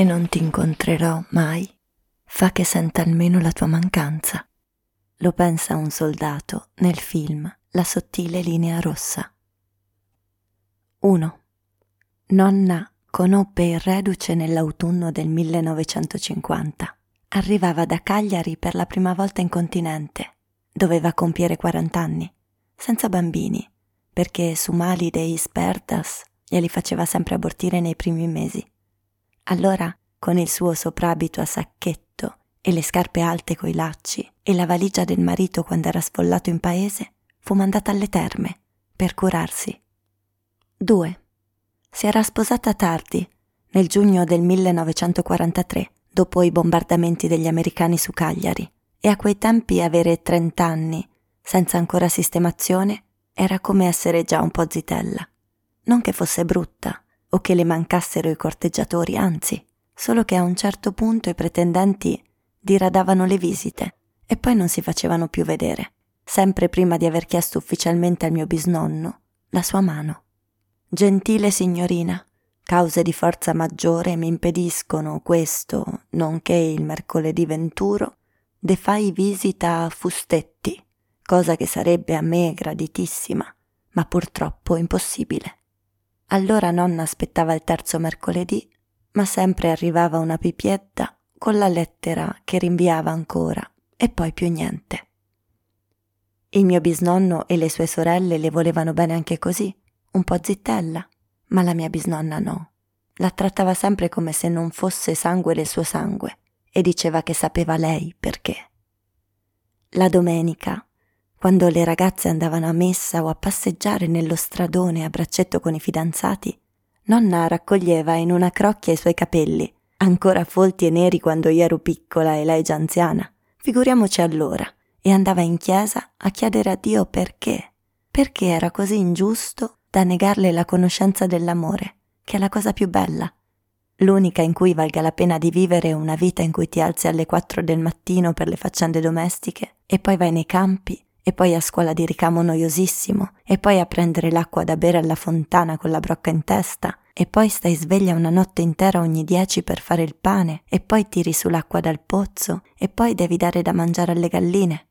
Se non ti incontrerò mai, fa che senta almeno la tua mancanza. Lo pensa un soldato nel film La sottile linea rossa. 1. Nonna conobbe il reduce nell'autunno del 1950. Arrivava da Cagliari per la prima volta in continente. Doveva compiere 40 anni, senza bambini, perché su mali dei Spertas glieli faceva sempre abortire nei primi mesi. Allora, con il suo soprabito a sacchetto e le scarpe alte coi lacci e la valigia del marito quando era sfollato in paese, fu mandata alle terme per curarsi. 2. Si era sposata tardi, nel giugno del 1943, dopo i bombardamenti degli americani su Cagliari, e a quei tempi avere 30 anni, senza ancora sistemazione, era come essere già un po' zitella. Non che fosse brutta, o che le mancassero i corteggiatori, anzi, solo che a un certo punto i pretendenti diradavano le visite e poi non si facevano più vedere, sempre prima di aver chiesto ufficialmente al mio bisnonno la sua mano. Gentile signorina, cause di forza maggiore mi impediscono questo, nonché il mercoledì venturo, de fai visita a Fustetti, cosa che sarebbe a me graditissima, ma purtroppo impossibile. Allora nonna aspettava il terzo mercoledì, ma sempre arrivava una pipietta con la lettera che rinviava ancora e poi più niente. Il mio bisnonno e le sue sorelle le volevano bene anche così, un po' zittella, ma la mia bisnonna no. La trattava sempre come se non fosse sangue del suo sangue e diceva che sapeva lei perché. La domenica, quando le ragazze andavano a messa o a passeggiare nello stradone a braccetto con i fidanzati, nonna raccoglieva in una crocchia i suoi capelli, ancora folti e neri quando io ero piccola e lei già anziana. Figuriamoci allora. E andava in chiesa a chiedere a Dio perché. Perché era così ingiusto da negarle la conoscenza dell'amore, che è la cosa più bella. L'unica in cui valga la pena di vivere una vita in cui ti alzi alle quattro del mattino per le faccende domestiche e poi vai nei campi e poi a scuola di ricamo noiosissimo, e poi a prendere l'acqua da bere alla fontana con la brocca in testa, e poi stai sveglia una notte intera ogni dieci per fare il pane, e poi tiri su l'acqua dal pozzo, e poi devi dare da mangiare alle galline.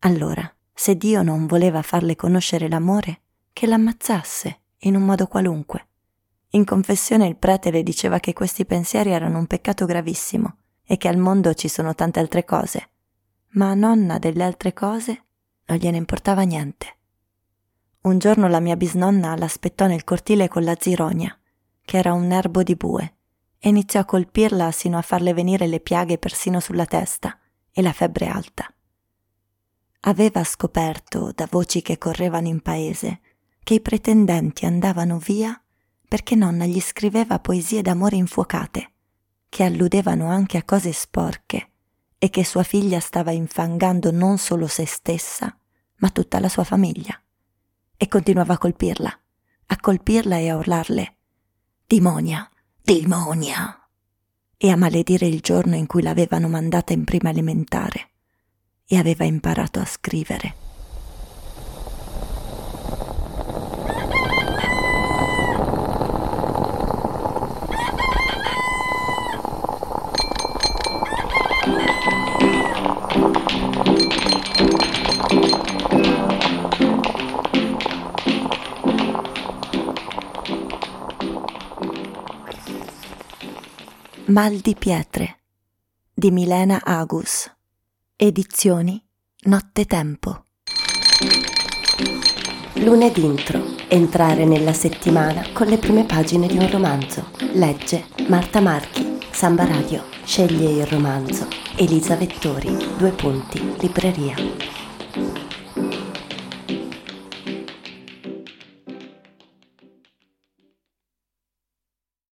Allora, se Dio non voleva farle conoscere l'amore, che l'ammazzasse in un modo qualunque. In confessione il prete le diceva che questi pensieri erano un peccato gravissimo e che al mondo ci sono tante altre cose, ma nonna delle altre cose non gliene importava niente. Un giorno la mia bisnonna l'aspettò nel cortile con la zironia, che era un erbo di bue, e iniziò a colpirla sino a farle venire le piaghe persino sulla testa e la febbre alta. Aveva scoperto, da voci che correvano in paese, che i pretendenti andavano via perché nonna gli scriveva poesie d'amore infuocate, che alludevano anche a cose sporche e che sua figlia stava infangando non solo se stessa, ma tutta la sua famiglia. E continuava a colpirla, a colpirla e a urlarle Dimonia, dimonia! e a maledire il giorno in cui l'avevano mandata in prima elementare e aveva imparato a scrivere. Mal di pietre di Milena Agus. Edizioni Nottetempo. Lunedì intro. Entrare nella settimana con le prime pagine di un romanzo. Legge Marta Marchi, Samba Radio. Sceglie il romanzo. Elisa Vettori. Due punti. Libreria.